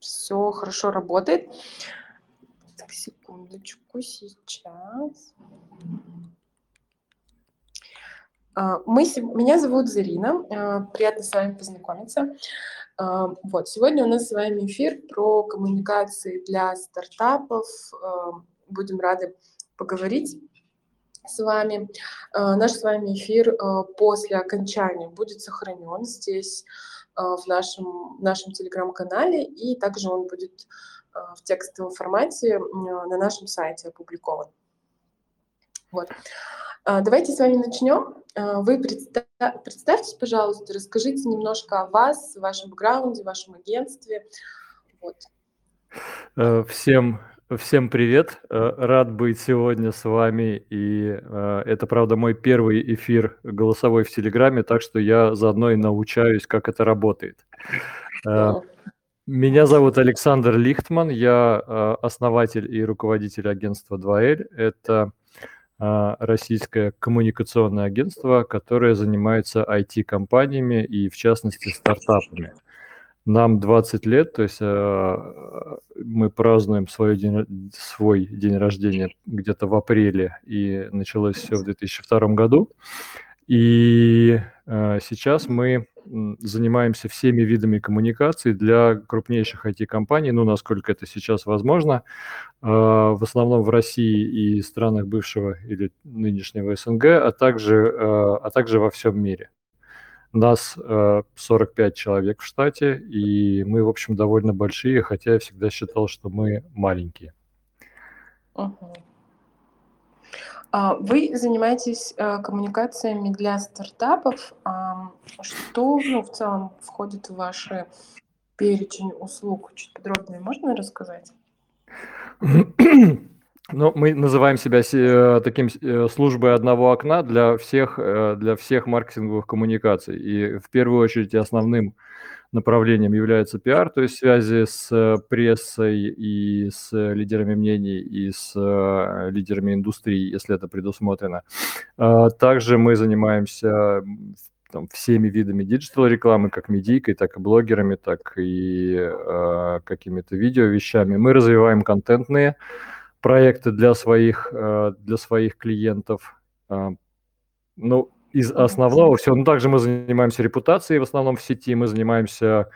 все хорошо работает. Так, секундочку, сейчас. А, мы, меня зовут Зарина, а, приятно с вами познакомиться. А, вот, сегодня у нас с вами эфир про коммуникации для стартапов. Будем рады поговорить с вами. Наш с вами эфир после окончания будет сохранен здесь в нашем, нашем телеграм-канале, и также он будет в текстовом формате на нашем сайте опубликован. Вот. Давайте с вами начнем. Вы представьтесь, пожалуйста, расскажите немножко о вас, вашем бэкграунде, вашем агентстве. Вот. Э, всем Всем привет! Э, рад быть сегодня с вами. И э, это, правда, мой первый эфир голосовой в Телеграме, так что я заодно и научаюсь, как это работает. Э, меня зовут Александр Лихтман, я основатель и руководитель агентства 2L. Это российское коммуникационное агентство, которое занимается IT-компаниями и, в частности, стартапами. Нам 20 лет, то есть э, мы празднуем свой день, свой день рождения где-то в апреле, и началось все в 2002 году. И э, сейчас мы занимаемся всеми видами коммуникаций для крупнейших IT-компаний, ну, насколько это сейчас возможно, э, в основном в России и странах бывшего или нынешнего СНГ, а также, э, а также во всем мире. Нас э, 45 человек в штате, и мы, в общем, довольно большие, хотя я всегда считал, что мы маленькие. Угу. Вы занимаетесь э, коммуникациями для стартапов. Что ну, в целом входит в ваши перечень услуг? Чуть подробнее можно рассказать? Ну, мы называем себя э, таким э, службой одного окна для всех, э, для всех маркетинговых коммуникаций. И в первую очередь основным направлением является пиар, то есть связи с прессой и с лидерами мнений и с лидерами индустрии, если это предусмотрено. А также мы занимаемся там, всеми видами digital рекламы, как медийкой, так и блогерами, так и э, какими-то видео вещами. Мы развиваем контентные проекты для своих, э, для своих клиентов. А, ну, из основного всего. Ну, также мы занимаемся репутацией в основном в сети, мы занимаемся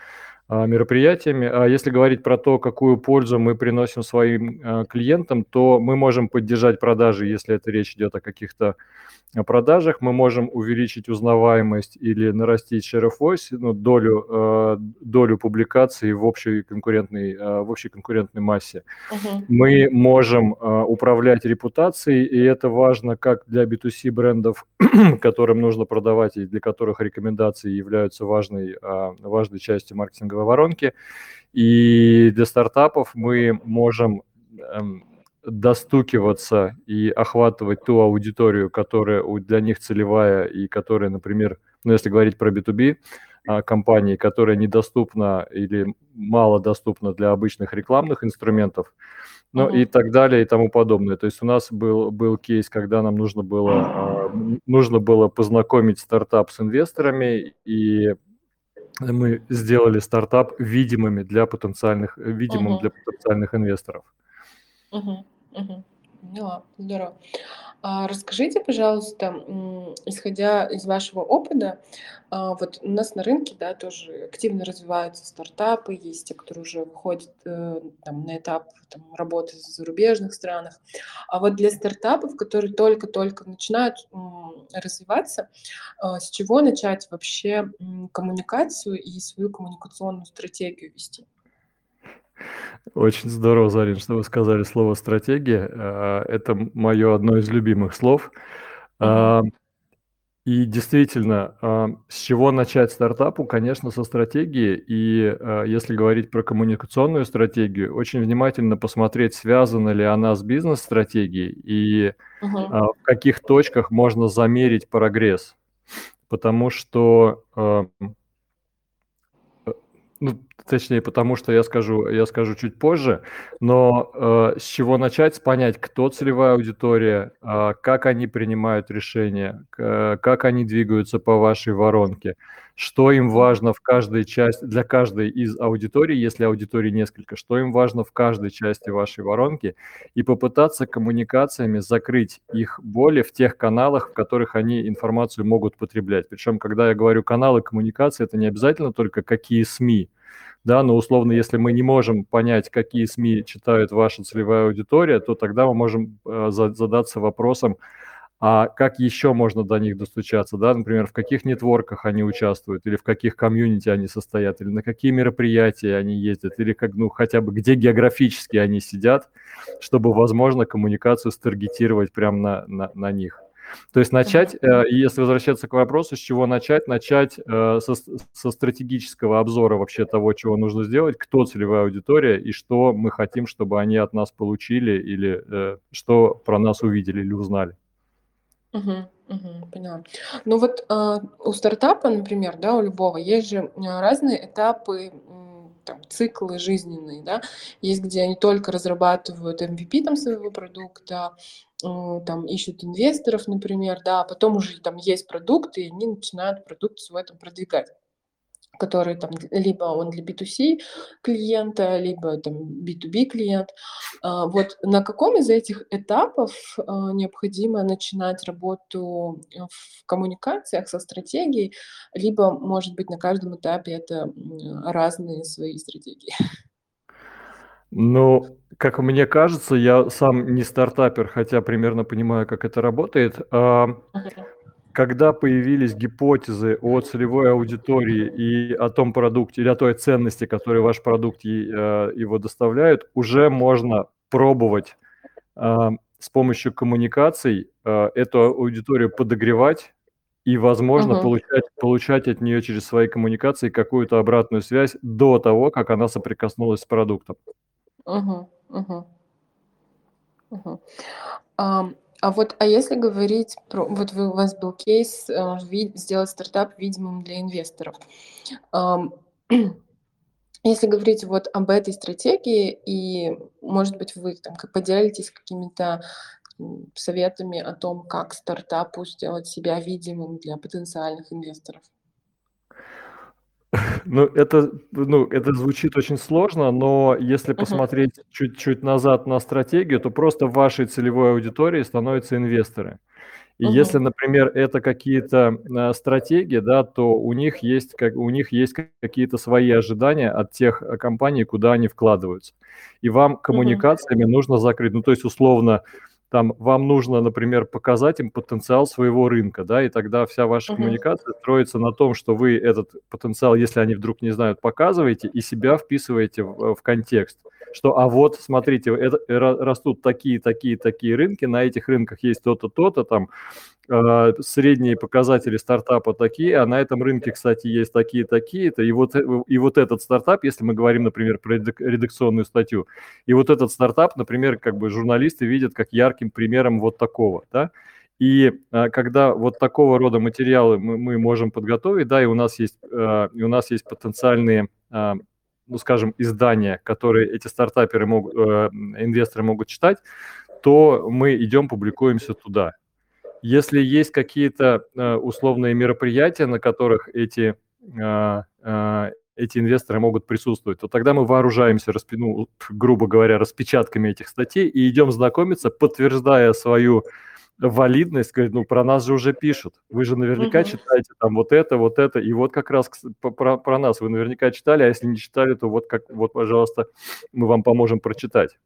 мероприятиями. А если говорить про то, какую пользу мы приносим своим а, клиентам, то мы можем поддержать продажи, если это речь идет о каких-то продажах, мы можем увеличить узнаваемость или нарастить share of voice, ну, долю, долю публикаций в общей конкурентной, в общей конкурентной массе. Uh-huh. Мы можем управлять репутацией, и это важно как для B2C брендов, которым нужно продавать и для которых рекомендации являются важной, важной частью маркетинговой воронки. И для стартапов мы можем эм, достукиваться и охватывать ту аудиторию, которая для них целевая и которая, например, ну, если говорить про B2B, а, компании, которая недоступна или мало доступна для обычных рекламных инструментов, ну uh-huh. и так далее и тому подобное. То есть у нас был, был кейс, когда нам нужно было, а, нужно было познакомить стартап с инвесторами, и мы сделали стартап видимыми для потенциальных, видимым uh-huh. для потенциальных инвесторов. Uh-huh. Мгм. Поняла, здорово. А расскажите, пожалуйста, исходя из вашего опыта, а, вот у нас на рынке, да, тоже активно развиваются стартапы, есть те, которые уже выходят э, там, на этап там, работы в зарубежных странах. А вот для стартапов, которые только-только начинают развиваться, а, с чего начать вообще коммуникацию и свою коммуникационную стратегию вести? Очень здорово, Зарин, что вы сказали слово «стратегия». А, это мое одно из любимых слов. А, и действительно, а, с чего начать стартапу? Конечно, со стратегии. И если говорить про коммуникационную стратегию, очень внимательно посмотреть, связана ли она с бизнес-стратегией и uh-huh. в каких точках можно замерить прогресс. Потому что ну, точнее, потому что я скажу, я скажу чуть позже, но э, с чего начать, понять, кто целевая аудитория, э, как они принимают решения, э, как они двигаются по вашей воронке, что им важно в каждой части, для каждой из аудиторий, если аудиторий несколько, что им важно в каждой части вашей воронки, и попытаться коммуникациями закрыть их боли в тех каналах, в которых они информацию могут потреблять. Причем, когда я говорю каналы коммуникации, это не обязательно только какие СМИ, да, но условно, если мы не можем понять, какие СМИ читают ваша целевая аудитория, то тогда мы можем э, задаться вопросом, а как еще можно до них достучаться, да, например, в каких нетворках они участвуют, или в каких комьюнити они состоят, или на какие мероприятия они ездят, или как, ну, хотя бы где географически они сидят, чтобы, возможно, коммуникацию старгетировать прямо на, на, на них. То есть начать, э, если возвращаться к вопросу, с чего начать, начать э, со, со стратегического обзора вообще того, чего нужно сделать, кто целевая аудитория и что мы хотим, чтобы они от нас получили или э, что про нас увидели или узнали. Угу, угу, поняла. Ну вот э, у стартапа, например, да, у любого есть же разные этапы, там, циклы жизненные, да, есть, где они только разрабатывают MVP там своего продукта, э, там ищут инвесторов, например, да, а потом уже там есть продукт, и они начинают продукт свой там продвигать который там либо он для B2C клиента, либо там B2B клиент. А, вот на каком из этих этапов а, необходимо начинать работу в коммуникациях со стратегией, либо, может быть, на каждом этапе это разные свои стратегии? Ну, как мне кажется, я сам не стартапер, хотя примерно понимаю, как это работает. Uh-huh когда появились гипотезы о целевой аудитории и о том продукте или о той ценности, которую ваш продукт э, его доставляет, уже можно пробовать э, с помощью коммуникаций э, эту аудиторию подогревать и, возможно, uh-huh. получать, получать от нее через свои коммуникации какую-то обратную связь до того, как она соприкоснулась с продуктом. Uh-huh. Uh-huh. Um, а вот, а если говорить про, вот вы, у вас был кейс э, сделать стартап видимым для инвесторов. Эм, если говорить вот об этой стратегии, и, может быть, вы там поделитесь какими-то советами о том, как стартапу сделать себя видимым для потенциальных инвесторов? Ну, это, ну, это звучит очень сложно, но если посмотреть чуть-чуть назад на стратегию, то просто вашей целевой аудитории становятся инвесторы. И Мгм. если, например, это какие-то э, стратегии, да, то у них есть как у них есть какие-то свои ожидания от тех э, компаний, куда они вкладываются. И вам коммуникациями нужно закрыть. Ну, то есть условно там вам нужно, например, показать им потенциал своего рынка, да, и тогда вся ваша uh-huh. коммуникация строится на том, что вы этот потенциал, если они вдруг не знают, показываете и себя вписываете в, в контекст что, а вот, смотрите, это, растут такие, такие, такие рынки, на этих рынках есть то-то, то-то, там, э, средние показатели стартапа такие, а на этом рынке, кстати, есть такие, такие-то, и вот, э, и вот этот стартап, если мы говорим, например, про редакционную статью, и вот этот стартап, например, как бы журналисты видят как ярким примером вот такого, да, и а, когда вот такого рода материалы мы, мы можем подготовить, да, и у нас есть, а, и у нас есть потенциальные а, ну, скажем, издания, которые эти стартаперы могут, э, инвесторы могут читать, то мы идем, публикуемся туда. Если есть какие-то э, условные мероприятия, на которых эти, э, э, эти инвесторы могут присутствовать, то тогда мы вооружаемся, ну, грубо говоря, распечатками этих статей и идем знакомиться, подтверждая свою валидность, говорит, ну, про нас же уже пишут. Вы же наверняка угу. читаете там вот это, вот это, и вот как раз про, про нас вы наверняка читали, а если не читали, то вот, как, вот, пожалуйста, мы вам поможем прочитать.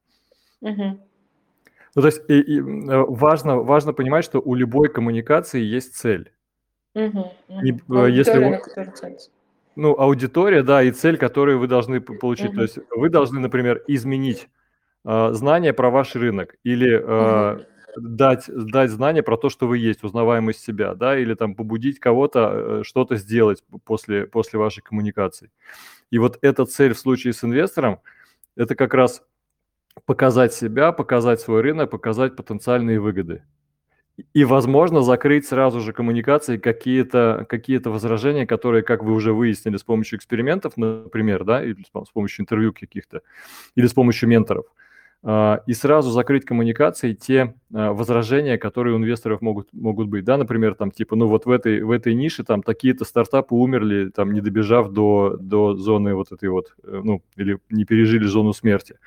Угу. Ну, то есть и, и, важно, важно понимать, что у любой коммуникации есть цель. Угу, угу. И, аудитория, если вы, ну, аудитория, да, и цель, которую вы должны получить. Угу. То есть вы должны, например, изменить э, знания про ваш рынок или э, угу дать, дать знания про то, что вы есть, узнаваемость себя, да, или там побудить кого-то э, что-то сделать после, после вашей коммуникации. И вот эта цель в случае с инвестором, это как раз показать себя, показать свой рынок, показать потенциальные выгоды. И, возможно, закрыть сразу же коммуникации какие-то какие возражения, которые, как вы уже выяснили, с помощью экспериментов, например, да, или с помощью интервью каких-то, или с помощью менторов – а, и сразу закрыть коммуникации те а, возражения, которые у инвесторов могут, могут быть. Да, например, там типа, ну вот в этой, в этой нише там такие-то стартапы умерли, там не добежав до, до зоны вот этой вот, э, ну, или не пережили зону смерти.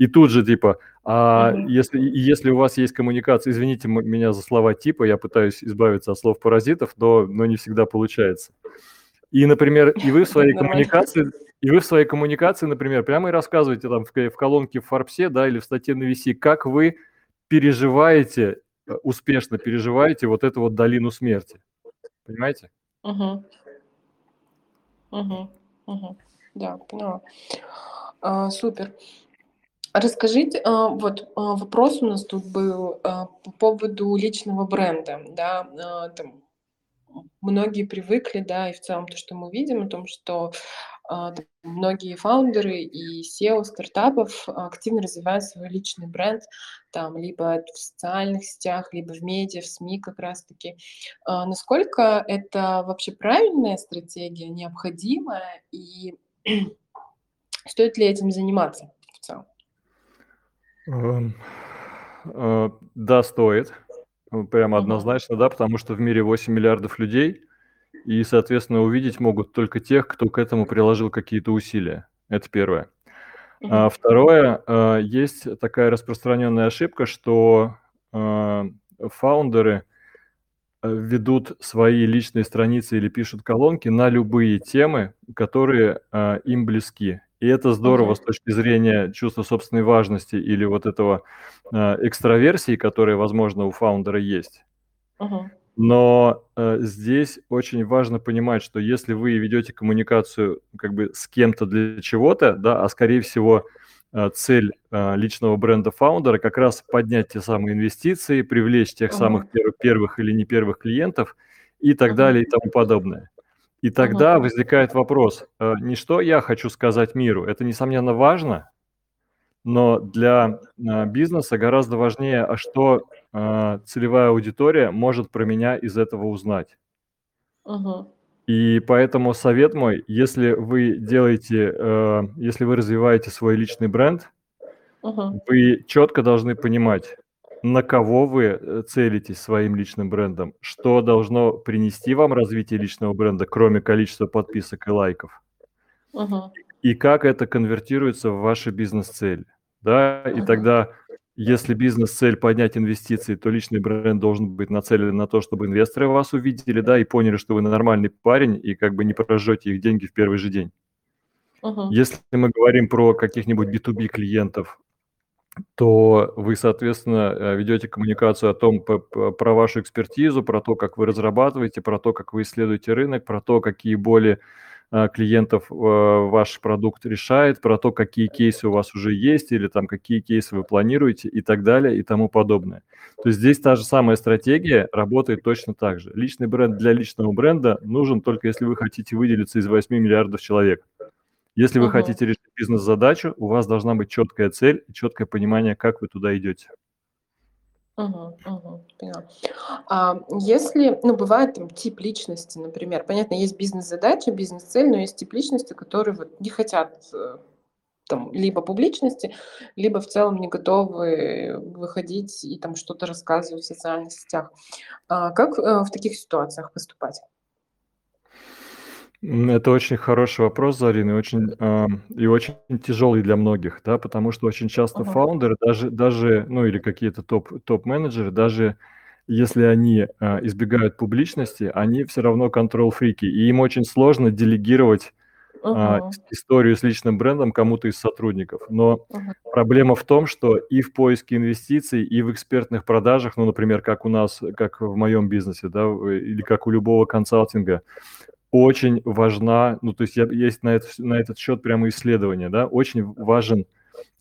И тут же типа, а mm-hmm. если, если у вас есть коммуникация, извините меня за слова типа, я пытаюсь избавиться от слов паразитов, но, но не всегда получается. И, например, и вы в своей коммуникации, и вы в своей коммуникации, например, прямо и рассказываете там в, в колонке в Форбсе, да, или в статье на VC, как вы переживаете, э, успешно переживаете вот эту вот долину смерти. Понимаете? Угу. Угу. Угу. Да, поняла. А, супер. Расскажите, а, вот а, вопрос у нас тут был а, по поводу личного бренда, да, там, многие привыкли, да, и в целом то, что мы видим, о том, что многие фаундеры и SEO стартапов активно развивают свой личный бренд, там, либо в социальных сетях, либо в медиа, в СМИ как раз-таки. Насколько это вообще правильная стратегия, необходимая, и стоит ли этим заниматься в целом? Эм, э, да, стоит. Прямо однозначно, да, потому что в мире 8 миллиардов людей, и, соответственно, увидеть могут только тех, кто к этому приложил какие-то усилия. Это первое. А второе, а, есть такая распространенная ошибка, что а, фаундеры э, ведут свои личные страницы или пишут колонки на любые темы, которые им близки. И это здорово с точки зрения чувства собственной важности или вот этого э, экстраверсии, которая, возможно, у фаундера есть. Мгм. Но э, здесь очень важно понимать, что если вы ведете коммуникацию как бы с кем-то для чего-то, да, а скорее всего э, цель э, личного бренда фаундера как раз поднять те самые инвестиции, привлечь тех самых пер- первых или не первых клиентов и так Мгм. далее и тому подобное. И тогда угу. возникает вопрос, э, не что я хочу сказать миру, это, несомненно, важно, но для э, бизнеса гораздо важнее, а что э, целевая аудитория может про меня из этого узнать. Угу. И поэтому совет мой, если вы делаете, если вы развиваете свой личный бренд, угу. вы четко должны понимать, на кого вы э, целитесь своим личным брендом, что должно принести вам развитие личного бренда, кроме количества подписок и лайков, угу. и как это конвертируется в ваши бизнес-цели. Да? И угу. тогда, если бизнес-цель поднять инвестиции, то личный бренд должен быть нацелен на то, чтобы инвесторы вас увидели, да, и поняли, что вы нормальный парень, и как бы не прожжете их деньги в первый же день. Угу. Если мы говорим про каких-нибудь B2B клиентов, то вы, соответственно, э, ведете коммуникацию о том, про вашу экспертизу, про то, как вы разрабатываете, про то, как вы исследуете рынок, про то, какие боли э, клиентов э, ваш продукт решает, про то, какие кейсы у вас уже есть или там какие кейсы вы планируете и так далее и тому подобное. То есть здесь та же самая стратегия работает точно так же. Личный бренд для личного бренда нужен только если вы хотите выделиться из 8 миллиардов человек. Если вы хотите решить бизнес-задачу, у вас должна быть четкая цель и четкое понимание, как вы туда идете. Угу, угу, поняла. А если, ну, бывает там тип личности, например, понятно, есть бизнес-задача, бизнес-цель, но есть тип личности, которые вот не хотят э, там либо публичности, либо в целом не готовы выходить и там что-то рассказывать в социальных сетях. А как э, в таких ситуациях поступать? Это очень хороший вопрос, Зарина, и очень, а, и очень тяжелый для многих, да, потому что очень часто Ага. фаундеры, даже, даже, ну или какие-то топ, топ-менеджеры, даже если они а, избегают публичности, они все равно контрол-фрики, и им очень сложно делегировать а, историю с личным брендом кому-то из сотрудников. Но Ага. проблема в том, что и в поиске инвестиций, и в экспертных продажах, ну, например, как у нас, как в моем бизнесе, да, или как у любого консалтинга, очень важна, ну, то есть я, есть на, это, на этот счет прямо исследование, да, очень важен,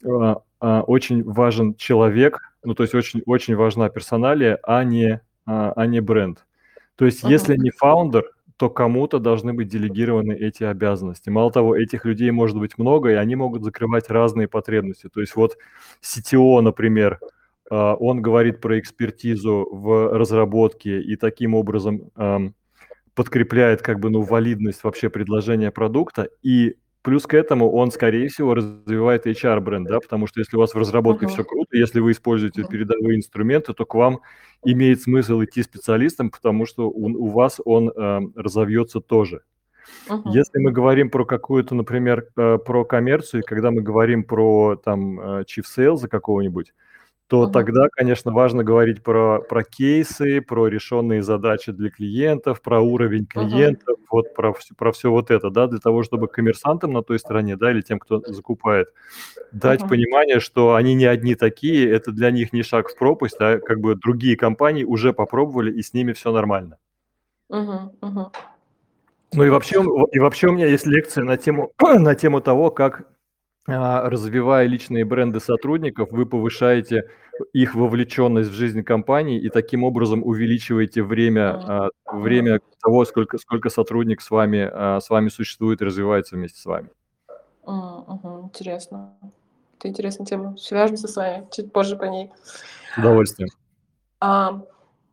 э, э, очень важен человек, ну, то есть очень, очень важна персоналия, а не, э, а не бренд. То есть uh-huh. если не фаундер, то кому-то должны быть делегированы эти обязанности. Мало того, этих людей может быть много, и они могут закрывать разные потребности. То есть вот CTO, например, он говорит про экспертизу в разработке и таким образом подкрепляет как бы ну валидность вообще предложения продукта и плюс к этому он, скорее всего, развивает HR-бренд, да, потому что если у вас в разработке uh-huh. все круто, если вы используете uh-huh. передовые инструменты, то к вам имеет смысл идти специалистом, потому что у, у вас он э, разовьется тоже. Uh-huh. Если мы говорим про какую-то, например, э, про коммерцию, когда мы говорим про там э, chief sales какого-нибудь, то uh-huh. тогда, конечно, важно говорить про, про кейсы, про решенные задачи для клиентов, про уровень клиентов, uh-huh. вот про, про все вот это, да, для того, чтобы коммерсантам на той стороне, да, или тем, кто закупает, дать uh-huh. понимание, что они не одни такие, это для них не шаг в пропасть, а как бы другие компании уже попробовали, и с ними все нормально. Uh-huh. Uh-huh. Ну и вообще, и вообще у меня есть лекция на тему, на тему того, как развивая личные бренды сотрудников, вы повышаете их вовлеченность в жизнь компании и таким образом увеличиваете время, а, время того, сколько, сколько сотрудник с вами, а, с вами существует и развивается вместе с вами. Угу, интересно. Это интересная тема. Свяжемся с вами чуть позже по ней. С удовольствием. А,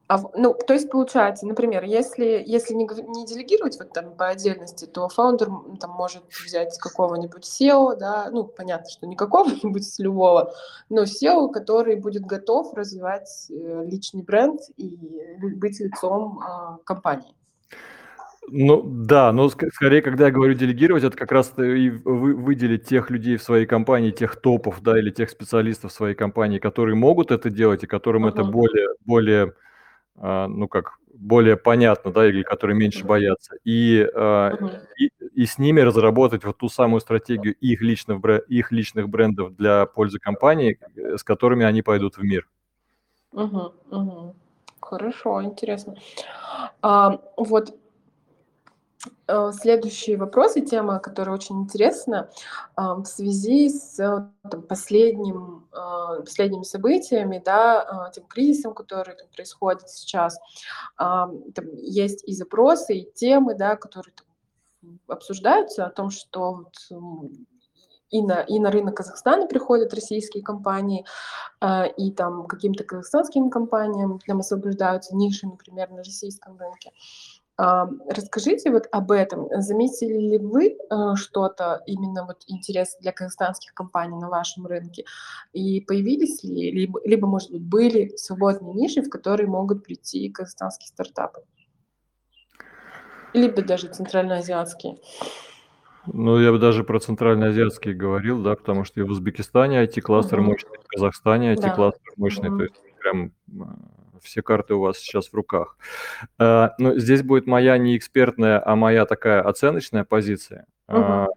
а, ну, то есть получается, например, если, если не, не делегировать вот там по отдельности, то фаундер там может взять какого-нибудь SEO, да, ну, понятно, что не какого-нибудь с любого, но SEO, который будет готов развивать э, личный бренд и быть лицом э, компании. Ну да, но скорее, когда я говорю делегировать, это как раз и вы, выделить тех людей в своей компании, тех топов, да, или тех специалистов в своей компании, которые могут это делать и которым uh-huh. это более, более ну как, более понятно, да, или которые меньше боятся, и, uh-huh. и, и с ними разработать вот ту самую стратегию их личных, их личных брендов для пользы компании, э, с которыми они пойдут в мир. Угу, угу. Хорошо, интересно. А, вот следующий вопрос и тема, которая очень интересна в связи с э, там, последним, э, последними событиями, да, тем кризисом, который там, происходит сейчас. Там есть и запросы, и темы, да, которые там, обсуждаются о том, что вот, и на, и на рынок Казахстана приходят российские компании, и там каким-то казахстанским компаниям там освобождаются ниши, например, на российском рынке. Расскажите вот об этом. Заметили ли вы э, что-то, именно вот интерес для казахстанских компаний на вашем рынке? И появились ли, либо, либо может быть, были свободные ниши, в которые могут прийти казахстанские стартапы? Либо даже центральноазиатские? Ну, я бы даже про центральноазиатские говорил, да, потому что и в Узбекистане IT-кластер угу. мощный, в Казахстане IT-кластер да. мощный, угу. то есть прям а, все карты у вас сейчас в руках. Э, но здесь будет моя не экспертная, а моя такая оценочная позиция. Угу.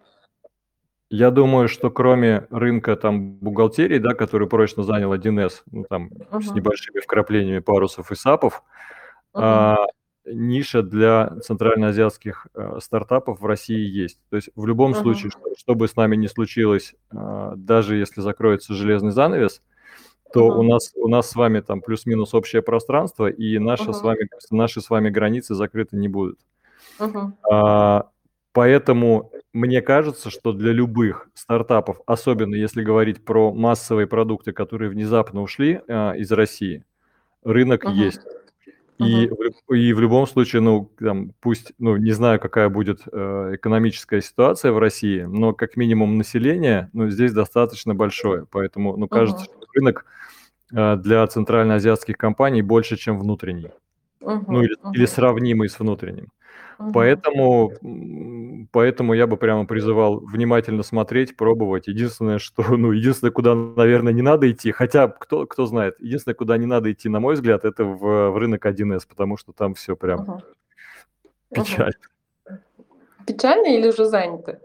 Я думаю, что кроме рынка там бухгалтерии, да, который прочно занял 1С, ну, там угу. с небольшими вкраплениями парусов и сапов, угу. ниша для центральноазиатских э, стартапов в России есть. То есть в любом угу. случае, что, что бы с нами ни случилось, даже если закроется железный занавес, то uh-huh. у нас у нас с вами там плюс-минус общее пространство, и наши uh-huh. с вами наши с вами границы закрыты не будут. Uh-huh. А, поэтому мне кажется, что для любых стартапов, особенно если говорить про массовые продукты, которые внезапно ушли а, из России, рынок uh-huh. есть. И, uh-huh. в, и в любом случае, ну, там, пусть, ну, не знаю, какая будет э, экономическая ситуация в России, но как минимум население, ну, здесь достаточно большое. Поэтому, ну, кажется, uh-huh. что рынок Э, для центральноазиатских компаний больше, чем внутренний. Uh-huh, ну или, uh-huh. или сравнимый с внутренним. Uh-huh. Поэтому, поэтому я бы прямо призывал внимательно смотреть, пробовать. Единственное, что, ну, единственное, куда, наверное, не надо идти, хотя кто, кто знает, единственное, куда не надо идти, на мой взгляд, это в, в рынок 1С, потому что там все прям uh-huh. печально. Uh-huh. Печально или уже занято?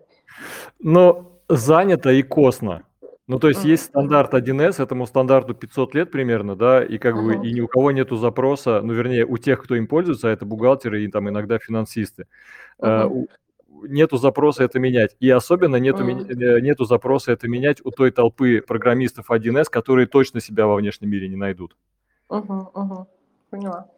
Но занято и косно. Ну, то есть есть стандарт 1С, этому стандарту 500 лет примерно, да, и как бы и ни у кого нету запроса, ну, вернее, у тех, кто им пользуется, а это бухгалтеры и там иногда финансисты, э, нету запроса это менять. И особенно нету, э, нету запроса это менять у той толпы программистов 1С, которые точно себя во внешнем мире не найдут. Угу, угу. Поняла.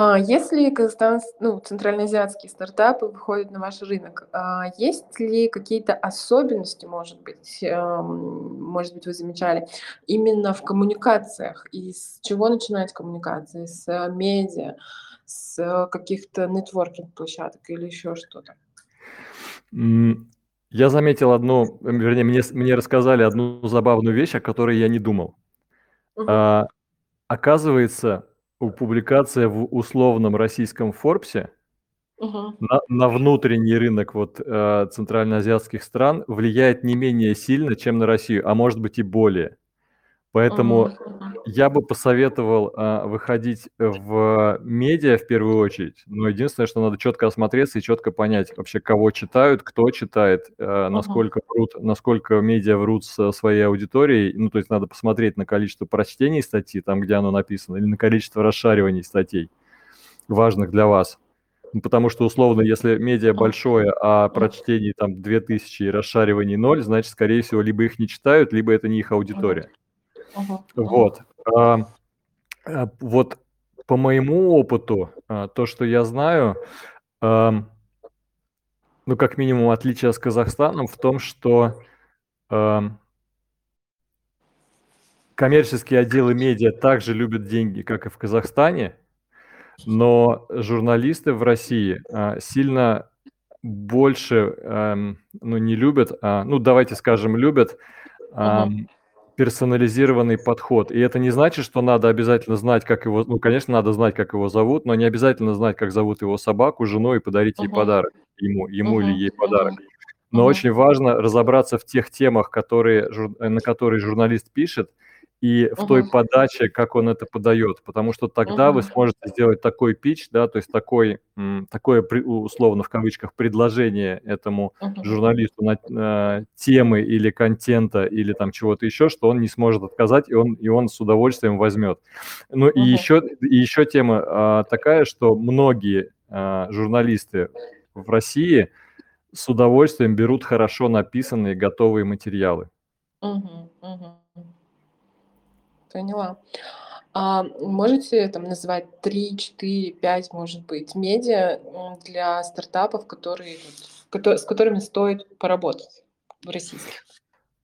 А если Казахстан, ну, центральноазиатские стартапы выходят на ваш рынок, а есть ли какие-то особенности, может быть, эм, может быть, вы замечали, именно в коммуникациях? И с чего начинать коммуникации? С э, медиа, с каких-то нетворкинг-площадок или еще что-то? Я заметил одну, вернее, мне, мне рассказали одну забавную вещь, о которой я не думал. Мгм. А, оказывается, публикация в условном российском Форбсе Мгм. на, на внутренний рынок вот э, центральноазиатских стран влияет не менее сильно, чем на Россию, а может быть и более. Поэтому я бы посоветовал а, выходить в медиа в первую очередь. Но единственное, что надо четко осмотреться и четко понять вообще, кого читают, кто читает, Мгм. насколько врут, насколько медиа врут со своей аудиторией. Ну, то есть надо посмотреть на количество прочтений статьи, там, где оно написано, или на количество расшариваний статей, важных для вас. Ну, потому что, условно, если медиа большое, а прочтений там 2000 и расшариваний 0, значит, скорее всего, либо их не читают, либо это не их аудитория. Мгм. Вот. А, а, вот по моему опыту, а, то, что я знаю, ну, как минимум, отличие с Казахстаном в том, что коммерческие отделы медиа также любят деньги, как и в Казахстане, но журналисты в России а, сильно больше, ну, не любят, а, ну, давайте скажем, любят Мгм. Персонализированный подход. И это не значит, что надо обязательно знать, как его... Ну, конечно, надо знать, как его зовут, но не обязательно знать, как зовут его собаку, жену и подарить ей Мгм. подарок. Ему, ему или Мгм. ей подарок. Но Мгм. очень важно разобраться в тех темах, которые, э, на которые журналист пишет, и в той Мгм. подаче, как он это подает. Потому что тогда вы Мгм. сможете сделать такой пич, да, то есть такой, такое, условно, в кавычках, предложение этому Мгм. журналисту на э, темы или контента или там чего-то еще, что он не сможет отказать, и он, и он с удовольствием возьмет. Ну и Мгм. еще, и еще тема а, такая, что многие а, журналисты в России с удовольствием берут хорошо написанные готовые материалы. Мгм. Мгм. Поняла. А можете там назвать 3, 4, 5, может быть, медиа для стартапов, которые, с которыми стоит поработать в российских?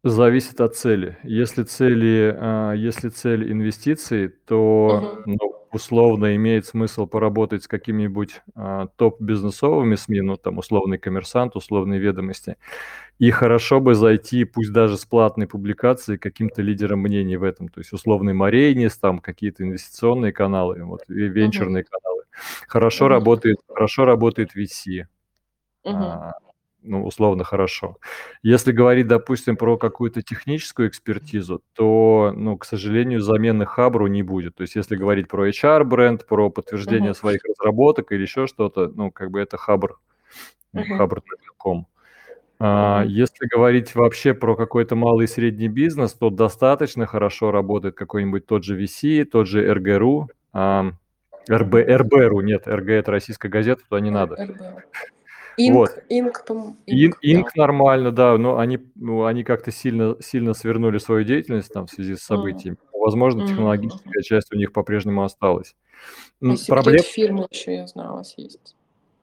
Зависит от цели. Если цели, а, если цель инвестиций, то Мгм. ну, условно имеет смысл поработать с какими-нибудь а, топ-бизнесовыми СМИ, ну там условный коммерсант, условные ведомости. И хорошо бы зайти, пусть даже с платной публикацией, каким-то лидером мнений в этом. То есть условный Марейнис, там какие-то инвестиционные каналы, вот, венчурные каналы. Хорошо Мгм. работает, хорошо работает VC. Мгм. а, ну, условно хорошо. Если говорить, допустим, про какую-то техническую экспертизу, то, ну, к сожалению, замены Хабру не будет. То есть если говорить про HR-бренд, про подтверждение Мгм. своих разработок или еще что-то, ну, как бы это Хабр, хабр.ком. А. Если говорить вообще про какой-то малый и средний бизнес, то достаточно хорошо работает какой-нибудь тот же VC, тот же РГРУ, РБ. РБРУ, нет, РГ это российская газета, туда не надо. РБ. Вот. Инк, Инк, Инк, да. Инк нормально, да, но они, ну, они как-то сильно, сильно свернули свою деятельность там в связи с событиями. Возможно, м, технологическая часть у них по-прежнему осталась. А М, секрет Проблем, фирмы еще, я знаю, у вас есть.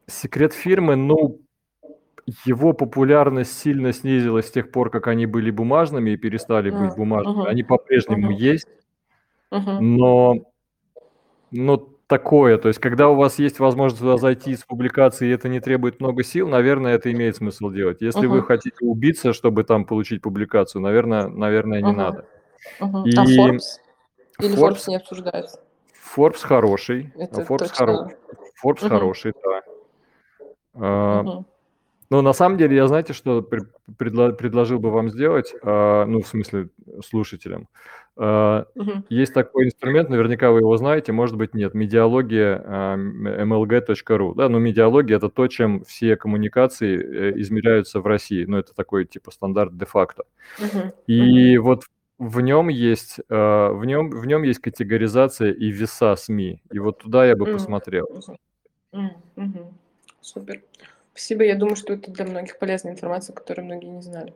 секрет фирмы, ну, его популярность сильно снизилась с тех пор, как они были бумажными и перестали быть бумажными. Они по-прежнему есть, но, но такое, то есть когда у вас есть возможность туда зайти с публикацией, и это не требует много сил, наверное, это имеет смысл делать. Если вы хотите убиться, чтобы там получить публикацию, наверное, наверное, не надо. А И Forbes? Или Forbes Forbes, не обсуждается? Forbes хороший, а Это Forbes, хоро- точно. Forbes хороший, да. А, Мгм. Ну, на самом деле, я знаете, что пре- предло- предложил бы вам сделать, А, ну, в смысле, слушателям. А, Мгм. Есть такой инструмент, наверняка вы его знаете, может быть, нет, медиалогия а, м- mlg.ru. Да, но медиалогия – это то, чем все коммуникации э, измеряются в России. Ну, это такой, типа, стандарт де-факто. Мгм. И Мгм. вот в нем есть, э, в нем, в нем есть категоризация и веса СМИ. И вот туда я бы посмотрел. Супер. Спасибо. Я думаю, что это для многих полезная информация, которую многие не знали.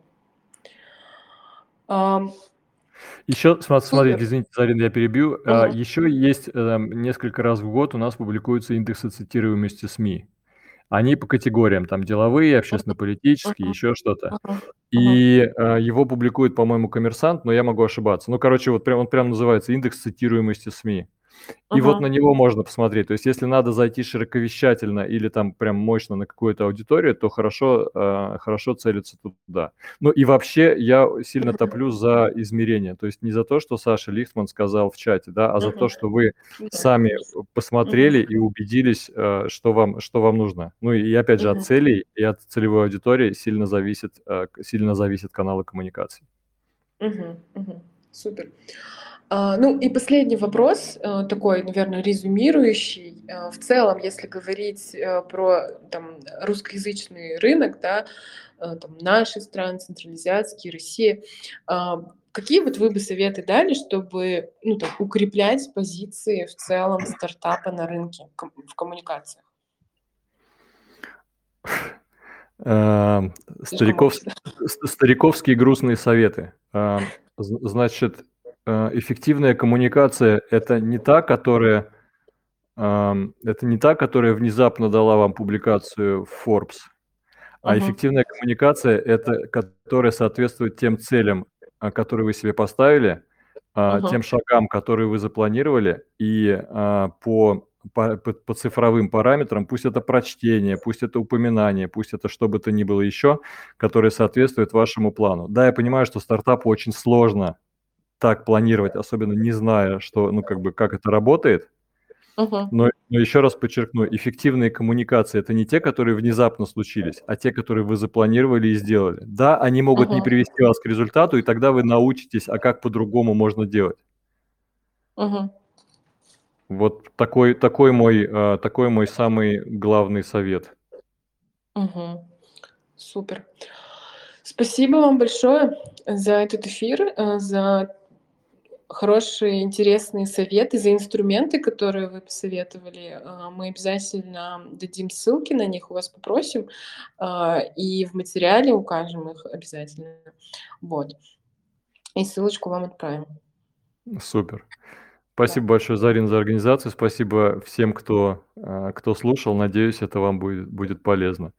Еще, смотрите, извините, Зарин, я перебью. А, Мгм. Еще есть э, несколько раз в год у нас публикуются индексы цитируемости СМИ. Они по категориям, там деловые, общественно-политические, Мгм. еще что-то. Мгм. И э, его публикует, по-моему, коммерсант, но я могу ошибаться. Ну, короче, вот прям, он прям называется индекс цитируемости СМИ. И вот на него можно посмотреть. То есть если надо зайти широковещательно или там прям мощно на какую-то аудиторию, то хорошо, э, хорошо целиться туда. Ну и вообще я сильно топлю за измерение. То есть не за то, что Саша Лихтман сказал в чате, да, а за то, что вы сами посмотрели и убедились, э, что вам, что вам нужно. Ну и опять же от целей и от целевой аудитории сильно зависит, э, сильно зависит каналы коммуникации. Мгм. Супер. А, ну и последний вопрос, э, такой, наверное, резюмирующий. Э, В целом, если говорить э, про там, русскоязычный рынок, да, там, наши страны, централизиатские, Россия, а, какие вот вы бы советы дали, чтобы ну, там, укреплять позиции в целом стартапа на рынке в коммуникациях? Стариков, стариковские грустные советы. Значит, эффективная коммуникация – это не та, которая, это не та, которая внезапно дала вам публикацию в Forbes, а Мгм. эффективная коммуникация – это которая соответствует тем целям, а, которые вы себе поставили, Мгм. тем шагам, которые вы запланировали, и а, по, по, по- по цифровым параметрам, пусть это прочтение, пусть это упоминание, пусть это что бы то ни было еще, которое соответствует вашему плану. Да, я понимаю, что стартапу очень сложно так планировать, особенно не зная, что, ну, как бы, как это работает, Мгм. но, но еще раз подчеркну, эффективные коммуникации – это не те, которые внезапно случились, а те, которые вы запланировали и сделали. Да, они могут не Мгм. привести вас к результату, и тогда вы научитесь, а как по-другому можно делать. Мгм. Вот такой, такой, мой, э, такой мой самый главный совет. Мгм. Супер. Спасибо вам большое за этот эфир, э, за хорошие, интересные советы, за инструменты, которые вы посоветовали. А, Мы обязательно дадим ссылки на них, у вас попросим, а, и в материале укажем их обязательно. Вот. И ссылочку вам отправим. Супер. Да. Спасибо большое, Зарин, за организацию. Спасибо всем, кто, э, кто слушал. Надеюсь, это вам будет, будет полезно.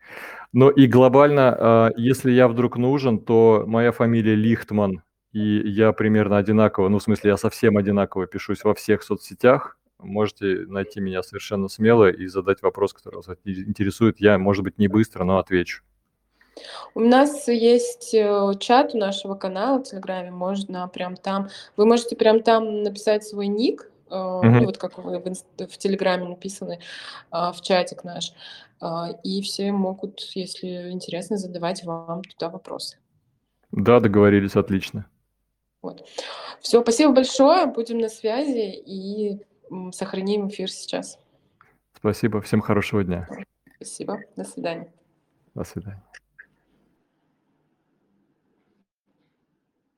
Ну и глобально, если я вдруг нужен, то моя фамилия Лихтман, и я примерно одинаково, ну в смысле я совсем одинаково пишусь во всех соцсетях. Можете найти меня совершенно смело и задать вопрос, который вас интересует. Я, может быть, не быстро, но отвечу. У нас есть э, чат у нашего канала в Телеграме, можно прям там, вы можете прям там написать свой ник, э, ну вот как вы в, инст- в Телеграме написаны, а, в чатик наш, А, и все могут, если интересно, задавать вам туда вопросы. Да, договорились, отлично. Вот. Все, спасибо большое, будем на связи и сохраним эфир сейчас. Спасибо, всем хорошего дня. Спасибо, до свидания. До свидания.